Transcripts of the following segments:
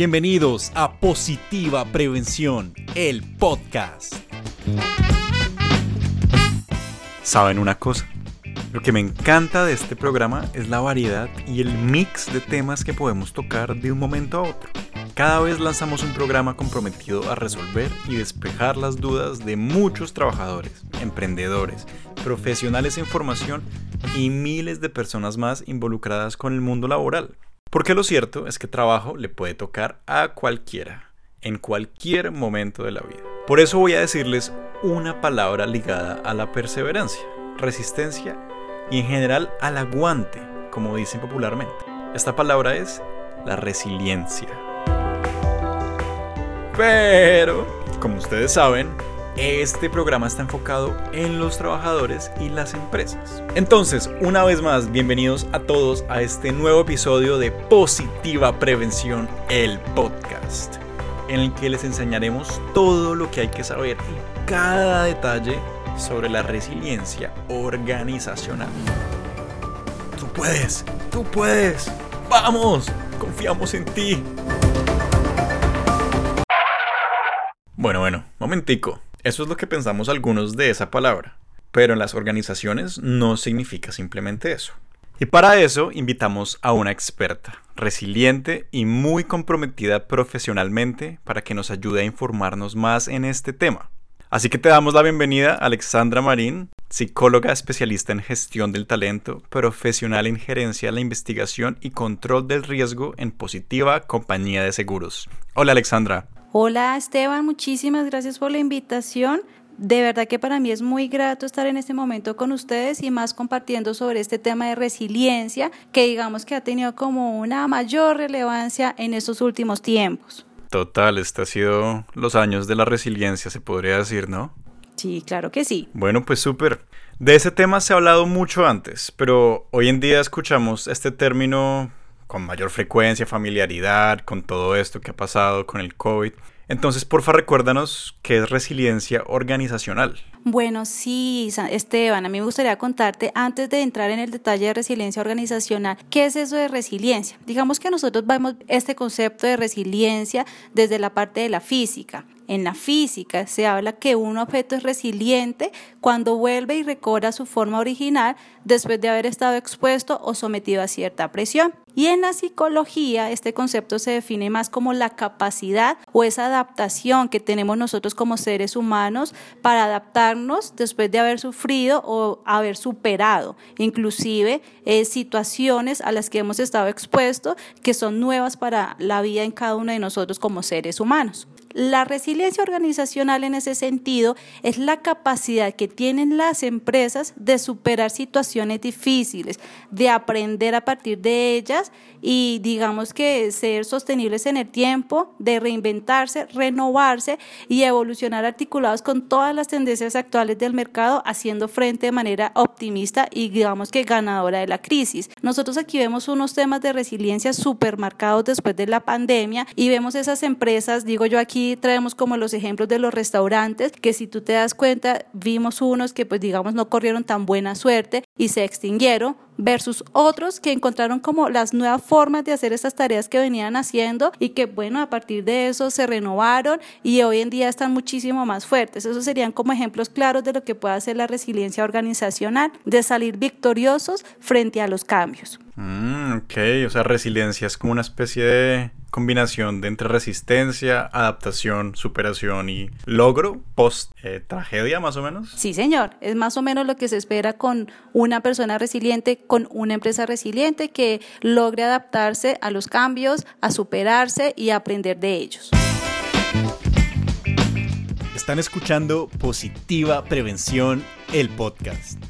bienvenidos a Positiva Prevención, el podcast. ¿Saben una cosa? Lo que me encanta de este programa es la variedad y el mix de temas que podemos tocar de un momento a otro. Cada vez lanzamos un programa comprometido a resolver y despejar las dudas de muchos trabajadores, emprendedores, profesionales en formación y miles de personas más involucradas con el mundo laboral. Porque lo cierto es que trabajo le puede tocar a cualquiera, en cualquier momento de la vida. Por eso voy a decirles una palabra ligada a la perseverancia, resistencia y en general al aguante, como dicen popularmente. Esta palabra es la resiliencia. Pero, como ustedes saben, este programa está enfocado en los trabajadores y las empresas. Entonces, una vez más, bienvenidos a todos a este nuevo episodio de Positiva Prevención, el podcast, en el que les enseñaremos todo lo que hay que saber y cada detalle sobre la resiliencia organizacional. Tú puedes, tú puedes, vamos, confiamos en ti. Bueno, bueno, momentico. Eso es lo que pensamos algunos de esa palabra. Pero en las organizaciones no significa simplemente eso. Y para eso invitamos a una experta, resiliente y muy comprometida profesionalmente para que nos ayude a informarnos más en este tema. Así que te damos la bienvenida a Alexandra Marín, psicóloga especialista en gestión del talento, profesional en gerencia de la investigación y control del riesgo en Positiva Compañía de Seguros. Hola Alexandra. Hola Esteban, muchísimas gracias por la invitación. De verdad que para mí es muy grato estar en este momento con ustedes y más compartiendo sobre este tema de resiliencia que digamos que ha tenido como una mayor relevancia en estos últimos tiempos. Total, este ha sido los años de la resiliencia, se podría decir, ¿no? Sí, claro que sí. Bueno, pues súper. De ese tema se ha hablado mucho antes, pero hoy en día escuchamos este término con mayor frecuencia, familiaridad con todo esto que ha pasado con el COVID. Entonces, porfa, recuérdanos qué es resiliencia organizacional. Bueno, sí, Esteban, a mí me gustaría contarte, antes de entrar en el detalle de resiliencia organizacional, ¿qué es eso de resiliencia? Digamos que nosotros vemos este concepto de resiliencia desde la parte de la física. En la física se habla que un objeto es resiliente cuando vuelve y recobra su forma original después de haber estado expuesto o sometido a cierta presión. Y en la psicología este concepto se define más como la capacidad o esa adaptación que tenemos nosotros como seres humanos para adaptarnos después de haber sufrido o haber superado inclusive eh, situaciones a las que hemos estado expuestos que son nuevas para la vida en cada uno de nosotros como seres humanos. La resiliencia organizacional en ese sentido es la capacidad que tienen las empresas de superar situaciones difíciles, de aprender a partir de ellas y digamos que ser sostenibles en el tiempo, de reinventarse, renovarse y evolucionar articulados con todas las tendencias actuales del mercado, haciendo frente de manera optimista y digamos que ganadora de la crisis. Nosotros aquí vemos unos temas de resiliencia supermarcados después de la pandemia y vemos esas empresas, digo yo aquí, traemos como los ejemplos de los restaurantes, que si tú te das cuenta, vimos unos que pues digamos no corrieron tan buena suerte y se extinguieron versus otros que encontraron como las nuevas formas de hacer estas tareas que venían haciendo y que bueno, a partir de eso se renovaron y hoy en día están muchísimo más fuertes. Esos serían como ejemplos claros de lo que puede hacer la resiliencia organizacional, de salir victoriosos frente a los cambios. Mm, ok, o sea, resiliencia es como una especie de combinación de entre resistencia, adaptación, superación y logro post eh, tragedia más o menos. Sí, señor, es más o menos lo que se espera con una persona resiliente, con una empresa resiliente que logre adaptarse a los cambios, a superarse y a aprender de ellos. Están escuchando Positiva Prevención, el podcast.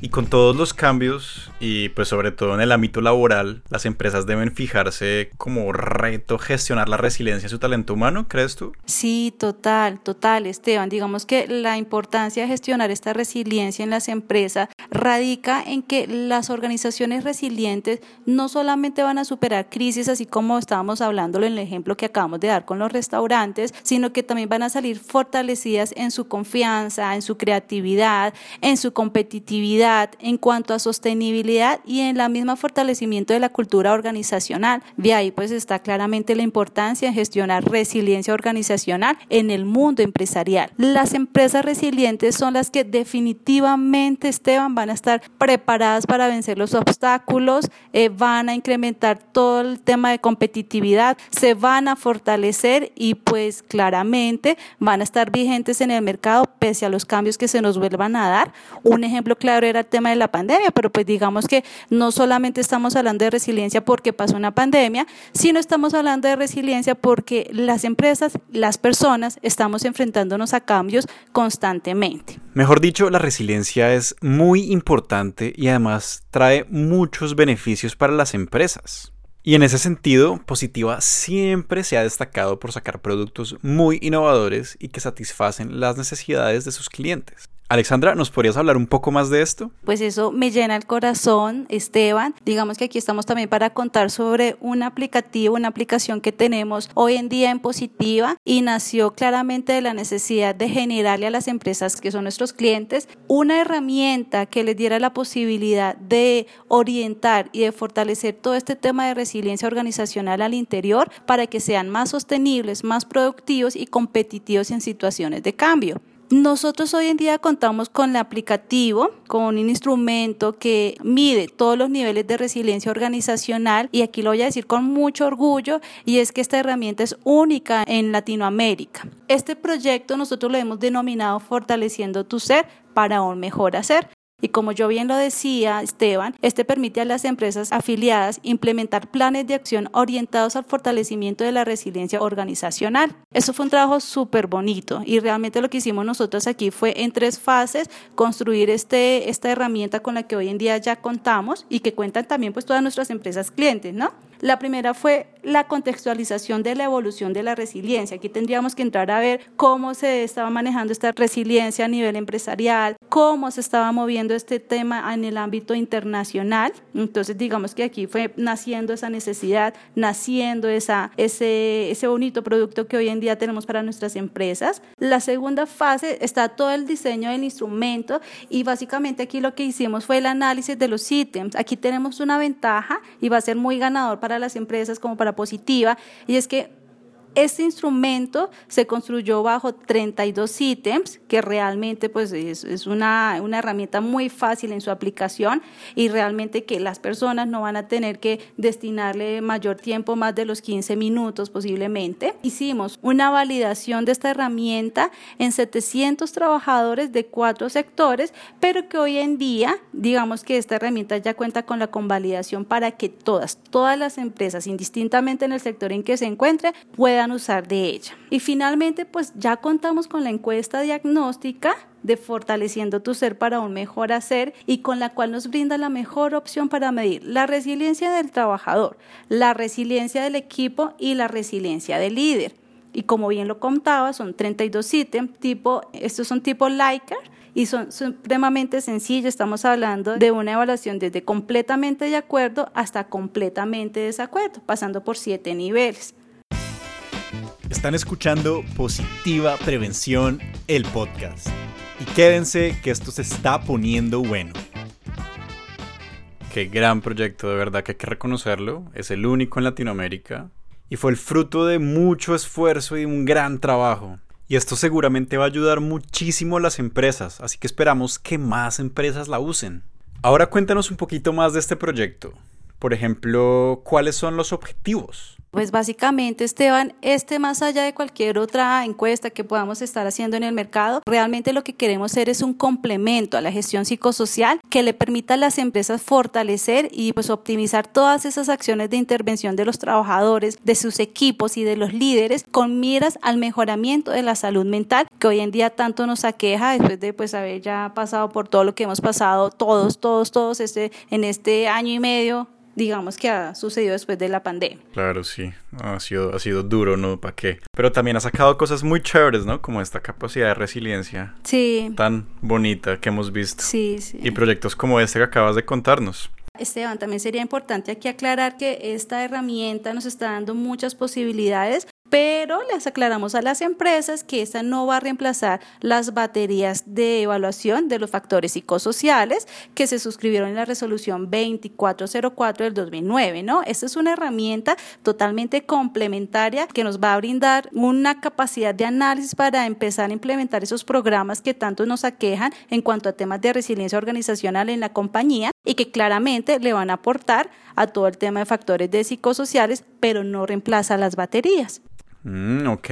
Y con todos los cambios y pues sobre todo en el ámbito laboral, las empresas deben fijarse como reto gestionar la resiliencia de su talento humano, ¿crees tú? Sí, total, total, Esteban. Digamos que la importancia de gestionar esta resiliencia en las empresas radica en que las organizaciones resilientes no solamente van a superar crisis, así como estábamos hablándolo en el ejemplo que acabamos de dar con los restaurantes, sino que también van a salir fortalecidas en su confianza, en su creatividad, en su competitividad, en cuanto a sostenibilidad y en la misma fortalecimiento de la cultura organizacional. De ahí pues está claramente la importancia de gestionar resiliencia organizacional en el mundo empresarial. Las empresas resilientes son las que definitivamente, Esteban, van a estar preparadas para vencer los obstáculos, eh, van a incrementar todo el tema de competitividad, se van a fortalecer y pues claramente van a estar vigentes en el mercado pese a los cambios que se nos vuelvan a dar. Un ejemplo claro era el tema de la pandemia, pero pues digamos que no solamente estamos hablando de resiliencia porque pasó una pandemia, sino estamos hablando de resiliencia porque las empresas, las personas, estamos enfrentándonos a cambios constantemente. Mejor dicho, la resiliencia es muy importante y además trae muchos beneficios para las empresas. Y en ese sentido, Positiva siempre se ha destacado por sacar productos muy innovadores y que satisfacen las necesidades de sus clientes. Alexandra, ¿nos podrías hablar un poco más de esto? Pues eso me llena el corazón, Esteban. Digamos que aquí estamos también para contar sobre un aplicativo, una aplicación que tenemos hoy en día en Positiva y nació claramente de la necesidad de generarle a las empresas que son nuestros clientes una herramienta que les diera la posibilidad de orientar y de fortalecer todo este tema de resiliencia organizacional al interior para que sean más sostenibles, más productivos y competitivos en situaciones de cambio. Nosotros hoy en día contamos con el aplicativo, con un instrumento que mide todos los niveles de resiliencia organizacional y aquí lo voy a decir con mucho orgullo y es que esta herramienta es única en Latinoamérica. Este proyecto nosotros lo hemos denominado Fortaleciendo tu Ser para un mejor hacer. Y como yo bien lo decía, Esteban, este permite a las empresas afiliadas implementar planes de acción orientados al fortalecimiento de la resiliencia organizacional. Eso fue un trabajo súper bonito y realmente lo que hicimos nosotros aquí fue en tres fases construir este, esta herramienta con la que hoy en día ya contamos y que cuentan también pues todas nuestras empresas clientes, ¿no? La primera fue la contextualización de la evolución de la resiliencia. Aquí tendríamos que entrar a ver cómo se estaba manejando esta resiliencia a nivel empresarial, cómo se estaba moviendo este tema en el ámbito internacional. Entonces, digamos que aquí fue naciendo esa necesidad, naciendo esa, ese, ese bonito producto que hoy en día tenemos para nuestras empresas. La segunda fase está todo el diseño del instrumento y básicamente aquí lo que hicimos fue el análisis de los ítems. Aquí tenemos una ventaja y va a ser muy ganador para para las empresas como para Positiva, y es que este instrumento se construyó bajo 32 ítems, que realmente pues, es, una, una, herramienta muy fácil en su aplicación y realmente que las personas no van a tener que destinarle mayor tiempo, más de los 15 minutos posiblemente. Hicimos una validación de esta herramienta en 700 trabajadores de cuatro sectores, pero que hoy en día, digamos que esta herramienta ya cuenta con la convalidación para que todas, todas las empresas, indistintamente en el sector en que se encuentre, puedan usar de ella. Y finalmente, pues ya contamos con la encuesta diagnóstica de fortaleciendo tu ser para un mejor hacer y con la cual nos brinda la mejor opción para medir la resiliencia del trabajador, la resiliencia del equipo y la resiliencia del líder. Y como bien lo contaba, son 32 ítems, tipo, estos son tipo Likert y son supremamente sencillos. Estamos hablando de una evaluación desde completamente de acuerdo hasta completamente desacuerdo, pasando por siete niveles. Están escuchando Positiva Prevención, el podcast. Y quédense que esto se está poniendo bueno. Qué gran proyecto, de verdad que hay que reconocerlo. Es el único en Latinoamérica. Y fue el fruto de mucho esfuerzo y un gran trabajo. Y esto seguramente va a ayudar muchísimo a las empresas, así que esperamos que más empresas la usen. Ahora cuéntanos un poquito más de este proyecto. Por ejemplo, ¿cuáles son los objetivos? Pues básicamente, Esteban, este más allá de cualquier otra encuesta que podamos estar haciendo en el mercado, realmente lo que queremos ser es un complemento a la gestión psicosocial que le permita a las empresas fortalecer y pues optimizar todas esas acciones de intervención de los trabajadores, de sus equipos y de los líderes con miras al mejoramiento de la salud mental que hoy en día tanto nos aqueja después de pues haber ya pasado por todo lo que hemos pasado todos, todos, todos este, en este año y medio digamos, que ha sucedido después de la pandemia. Claro, sí, ha sido, ha sido duro, ¿no? ¿Para qué? Pero también ha sacado cosas muy chéveres, ¿no? Como esta capacidad de resiliencia. Sí. Tan bonita que hemos visto. Sí, sí. Y proyectos como este que acabas de contarnos. Esteban, también sería importante aquí aclarar que esta herramienta nos está dando muchas posibilidades pero les aclaramos a las empresas que esta no va a reemplazar las baterías de evaluación de los factores psicosociales que se suscribieron en la resolución 2404 del 2009, ¿no? Esta es una herramienta totalmente complementaria que nos va a brindar una capacidad de análisis para empezar a implementar esos programas que tanto nos aquejan en cuanto a temas de resiliencia organizacional en la compañía y que claramente le van a aportar a todo el tema de factores de psicosociales, pero no reemplaza las baterías. Mm, ok,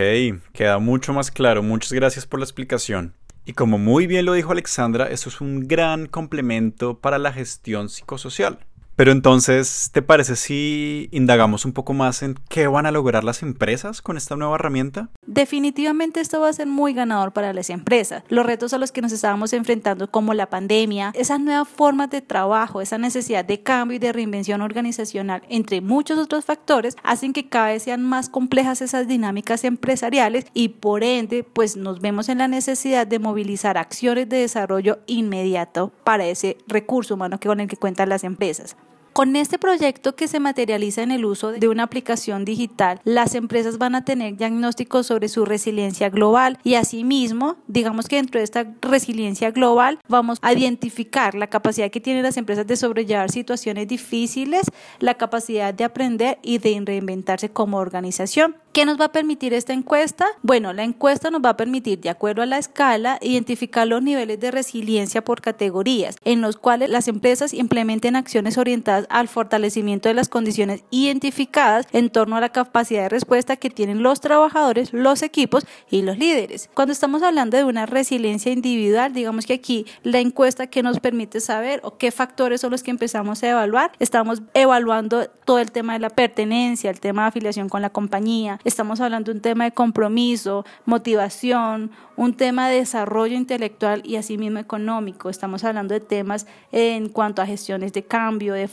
queda mucho más claro. Muchas gracias por la explicación. Y como muy bien lo dijo Alexandra, eso es un gran complemento para la gestión psicosocial. Pero entonces, ¿te parece si indagamos un poco más en qué van a lograr las empresas con esta nueva herramienta? Definitivamente esto va a ser muy ganador para las empresas. Los retos a los que nos estábamos enfrentando como la pandemia, esas nuevas formas de trabajo, esa necesidad de cambio y de reinvención organizacional, entre muchos otros factores, hacen que cada vez sean más complejas esas dinámicas empresariales y por ende, pues nos vemos en la necesidad de movilizar acciones de desarrollo inmediato para ese recurso humano con el que cuentan las empresas. Con este proyecto que se materializa en el uso de una aplicación digital, las empresas van a tener diagnósticos sobre su resiliencia global y asimismo, digamos que dentro de esta resiliencia global vamos a identificar la capacidad que tienen las empresas de sobrellevar situaciones difíciles, la capacidad de aprender y de reinventarse como organización. ¿Qué nos va a permitir esta encuesta? Bueno, la encuesta nos va a permitir, de acuerdo a la escala, identificar los niveles de resiliencia por categorías, en los cuales las empresas implementen acciones orientadas al fortalecimiento de las condiciones identificadas en torno a la capacidad de respuesta que tienen los trabajadores, los equipos y los líderes. Cuando estamos hablando de una resiliencia individual, digamos que aquí la encuesta que nos permite saber o qué factores son los que empezamos a evaluar, estamos evaluando todo el tema de la pertenencia, el tema de afiliación con la compañía, estamos hablando de un tema de compromiso, motivación, un tema de desarrollo intelectual y asimismo económico. Estamos hablando de temas en cuanto a gestiones de cambio, de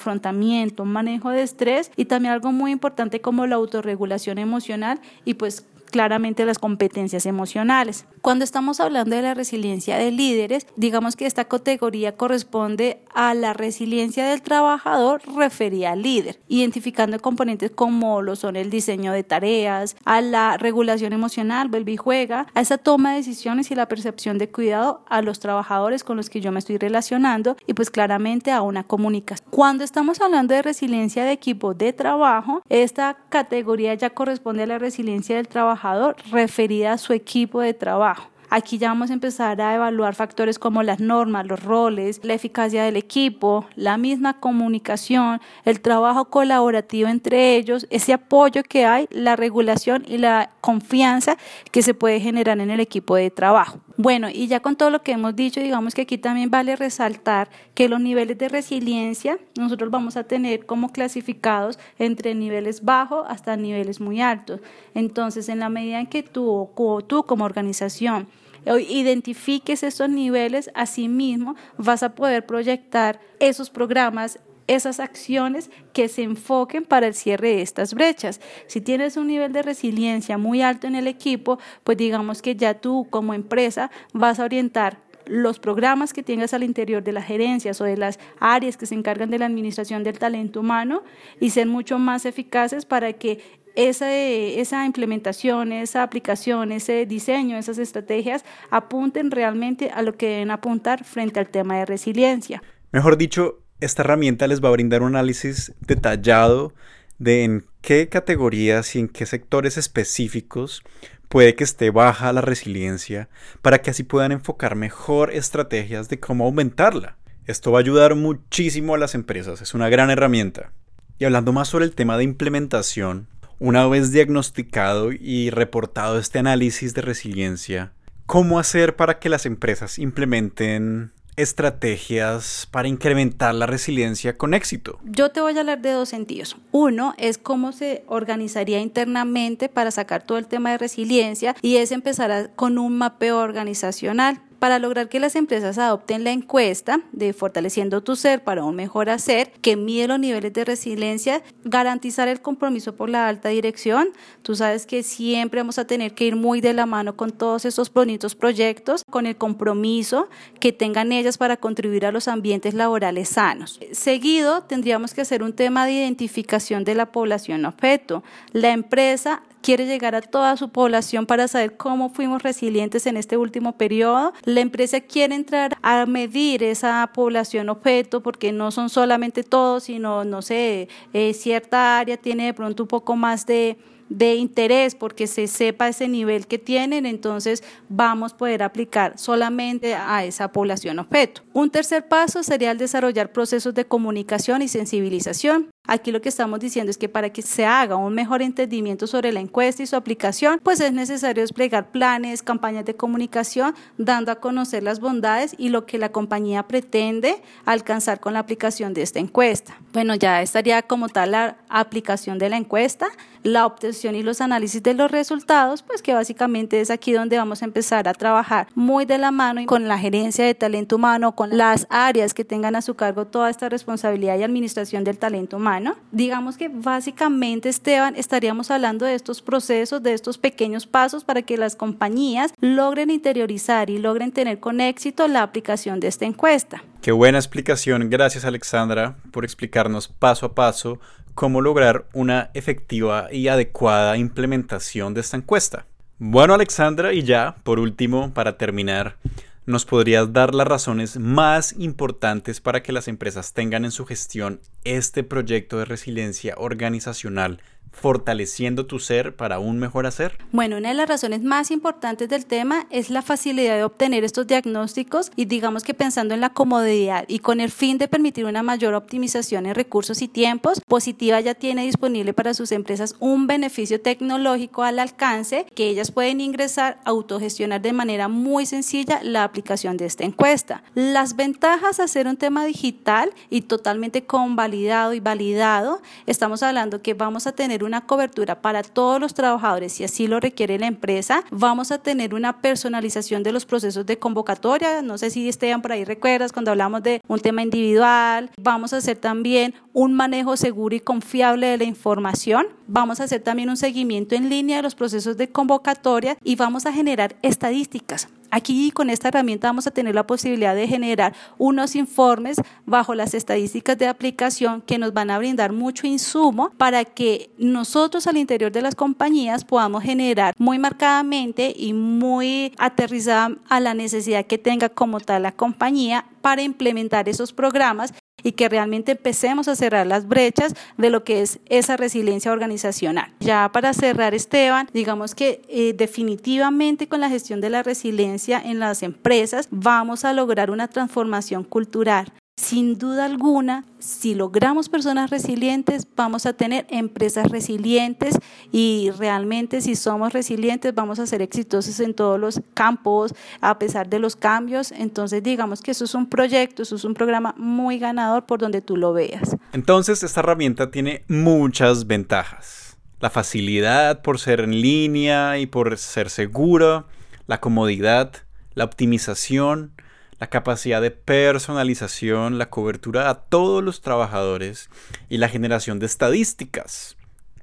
manejo de estrés y también algo muy importante como la autorregulación emocional y pues claramente las competencias emocionales. Cuando estamos hablando de la resiliencia de líderes, digamos que esta categoría corresponde a la resiliencia del trabajador referida al líder, identificando componentes como lo son el diseño de tareas, a la regulación emocional, vuelve y juega, a esa toma de decisiones y la percepción de cuidado a los trabajadores con los que yo me estoy relacionando y pues claramente a una comunicación. Cuando estamos hablando de resiliencia de equipo de trabajo, esta categoría ya corresponde a la resiliencia del trabajador referida a su equipo de trabajo. Aquí ya vamos a empezar a evaluar factores como las normas, los roles, la eficacia del equipo, la misma comunicación, el trabajo colaborativo entre ellos, ese apoyo que hay, la regulación y la confianza que se puede generar en el equipo de trabajo. Bueno, y ya con todo lo que hemos dicho, digamos que aquí también vale resaltar que los niveles de resiliencia nosotros vamos a tener como clasificados entre niveles bajos hasta niveles muy altos. Entonces, en la medida en que tú, tú como organización identifiques esos niveles, asimismo vas a poder proyectar esos programas esas acciones que se enfoquen para el cierre de estas brechas. Si tienes un nivel de resiliencia muy alto en el equipo, pues digamos que ya tú como empresa vas a orientar los programas que tengas al interior de las gerencias o de las áreas que se encargan de la administración del talento humano y ser mucho más eficaces para que esa, esa implementación, esa aplicación, ese diseño, esas estrategias apunten realmente a lo que deben apuntar frente al tema de resiliencia. Mejor dicho, esta herramienta les va a brindar un análisis detallado de en qué categorías y en qué sectores específicos puede que esté baja la resiliencia para que así puedan enfocar mejor estrategias de cómo aumentarla. Esto va a ayudar muchísimo a las empresas, es una gran herramienta. Y hablando más sobre el tema de implementación, una vez diagnosticado y reportado este análisis de resiliencia, ¿cómo hacer para que las empresas implementen estrategias para incrementar la resiliencia con éxito? Yo te voy a hablar de dos sentidos. Uno es cómo se organizaría internamente para sacar todo el tema de resiliencia y es empezar con un mapeo organizacional para lograr que las empresas adopten la encuesta de Fortaleciendo tu Ser para un mejor hacer, que mide los niveles de resiliencia, garantizar el compromiso por la alta dirección. Tú sabes que siempre vamos a tener que ir muy de la mano con todos esos bonitos proyectos, con el compromiso que tengan ellas para contribuir a los ambientes laborales sanos. Seguido, tendríamos que hacer un tema de identificación de la población objeto. La empresa quiere llegar a toda su población para saber cómo fuimos resilientes en este último periodo. La empresa quiere entrar a medir esa población objeto porque no son solamente todos, sino, no sé, eh, cierta área tiene de pronto un poco más de de interés porque se sepa ese nivel que tienen, entonces vamos a poder aplicar solamente a esa población objeto. Un tercer paso sería el desarrollar procesos de comunicación y sensibilización. Aquí lo que estamos diciendo es que para que se haga un mejor entendimiento sobre la encuesta y su aplicación, pues es necesario desplegar planes, campañas de comunicación, dando a conocer las bondades y lo que la compañía pretende alcanzar con la aplicación de esta encuesta. Bueno, ya estaría como tal la aplicación de la encuesta, la obtención y los análisis de los resultados, pues que básicamente es aquí donde vamos a empezar a trabajar muy de la mano con la gerencia de talento humano, con las áreas que tengan a su cargo toda esta responsabilidad y administración del talento humano Digamos que básicamente, Esteban, estaríamos hablando de estos procesos, de estos pequeños pasos para que las compañías logren interiorizar y logren tener con éxito la aplicación de esta encuesta. Qué buena explicación. Gracias, Alexandra, por explicarnos paso a paso cómo lograr una efectiva y adecuada implementación de esta encuesta. Bueno, Alexandra, y ya, por último, para terminar, ¿Nos podrías dar las razones más importantes para que las empresas tengan en su gestión este proyecto de resiliencia organizacional fortaleciendo tu ser para un mejor hacer? Bueno, una de las razones más importantes del tema es la facilidad de obtener estos diagnósticos y digamos que pensando en la comodidad y con el fin de permitir una mayor optimización en recursos y tiempos, Positiva ya tiene disponible para sus empresas un beneficio tecnológico al alcance que ellas pueden ingresar, autogestionar de manera muy sencilla la aplicación de esta encuesta. Las ventajas de hacer un tema digital y totalmente convalidado y validado, estamos hablando que vamos a tener una cobertura para todos los trabajadores, si así lo requiere la empresa. Vamos a tener una personalización de los procesos de convocatoria. No sé si Esteban por ahí recuerdas cuando hablamos de un tema individual. Vamos a hacer también un manejo seguro y confiable de la información. Vamos a hacer también un seguimiento en línea de los procesos de convocatoria y vamos a generar estadísticas. Aquí con esta herramienta vamos a tener la posibilidad de generar unos informes bajo las estadísticas de aplicación que nos van a brindar mucho insumo para que nosotros al interior de las compañías podamos generar muy marcadamente y muy aterrizada a la necesidad que tenga como tal la compañía para implementar esos programas y que realmente empecemos a cerrar las brechas de lo que es esa resiliencia organizacional. Ya para cerrar, Esteban, digamos que eh, definitivamente con la gestión de la resiliencia en las empresas vamos a lograr una transformación cultural sin duda alguna, si logramos personas resilientes, vamos a tener empresas resilientes y realmente si somos resilientes vamos a ser exitosos en todos los campos a pesar de los cambios. Entonces digamos que eso es un proyecto, eso es un programa muy ganador por donde tú lo veas. Entonces esta herramienta tiene muchas ventajas. La facilidad por ser en línea y por ser segura, la comodidad, la optimización, la capacidad de personalización, la cobertura a todos los trabajadores y la generación de estadísticas.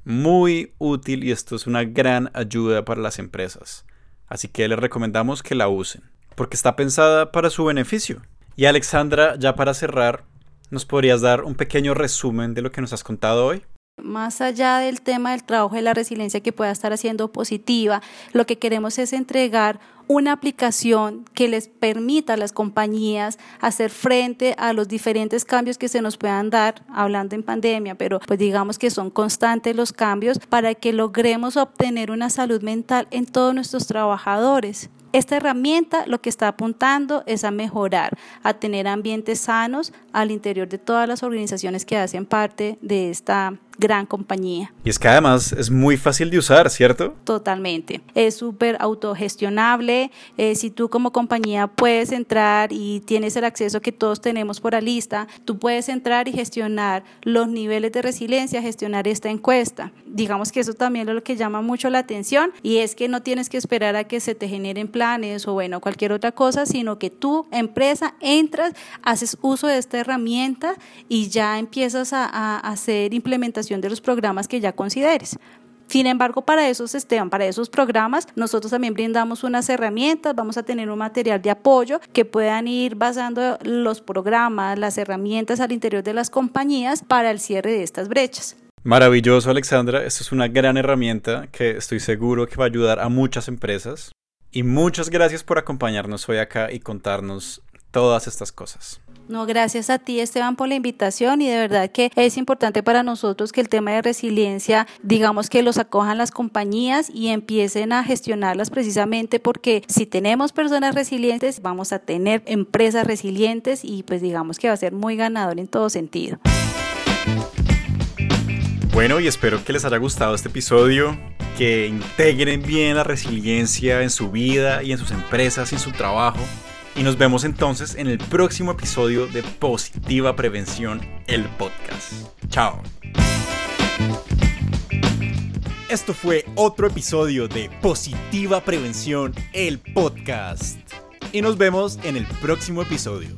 Muy útil y esto es una gran ayuda para las empresas. Así que les recomendamos que la usen, porque está pensada para su beneficio. Y Alexandra, ya para cerrar, ¿nos podrías dar un pequeño resumen de lo que nos has contado hoy? Más allá del tema del trabajo y la resiliencia que pueda estar haciendo positiva, lo que queremos es entregar una aplicación que les permita a las compañías hacer frente a los diferentes cambios que se nos puedan dar, hablando en pandemia, pero pues digamos que son constantes los cambios para que logremos obtener una salud mental en todos nuestros trabajadores. Esta herramienta lo que está apuntando es a mejorar, a tener ambientes sanos al interior de todas las organizaciones que hacen parte de esta gran compañía. Y es que además es muy fácil de usar, ¿cierto? Totalmente. Es súper autogestionable. Eh, si tú como compañía puedes entrar y tienes el acceso que todos tenemos por la lista, tú puedes entrar y gestionar los niveles de resiliencia, gestionar esta encuesta. Digamos que eso también es lo que llama mucho la atención y es que no tienes que esperar a que se te generen planes o bueno, cualquier otra cosa, sino que tú, empresa, entras, haces uso de esta herramienta y ya empiezas a, a hacer implementación de los programas que ya consideres. Sin embargo, para esos, Esteban, para esos programas, nosotros también brindamos unas herramientas, vamos a tener un material de apoyo que puedan ir basando los programas, las herramientas al interior de las compañías para el cierre de estas brechas. Maravilloso, Alexandra. Esto es una gran herramienta que estoy seguro que va a ayudar a muchas empresas. Y muchas gracias por acompañarnos hoy acá y contarnos todas estas cosas. No, gracias a ti Esteban por la invitación y de verdad que es importante para nosotros que el tema de resiliencia, digamos que los acojan las compañías y empiecen a gestionarlas precisamente porque si tenemos personas resilientes vamos a tener empresas resilientes y pues digamos que va a ser muy ganador en todo sentido. Bueno, y espero que les haya gustado este episodio, que integren bien la resiliencia en su vida y en sus empresas y en su trabajo. Y nos vemos entonces en el próximo episodio de Positiva Prevención, el podcast. Chao. Esto fue otro episodio de Positiva Prevención, el podcast. Y nos vemos en el próximo episodio.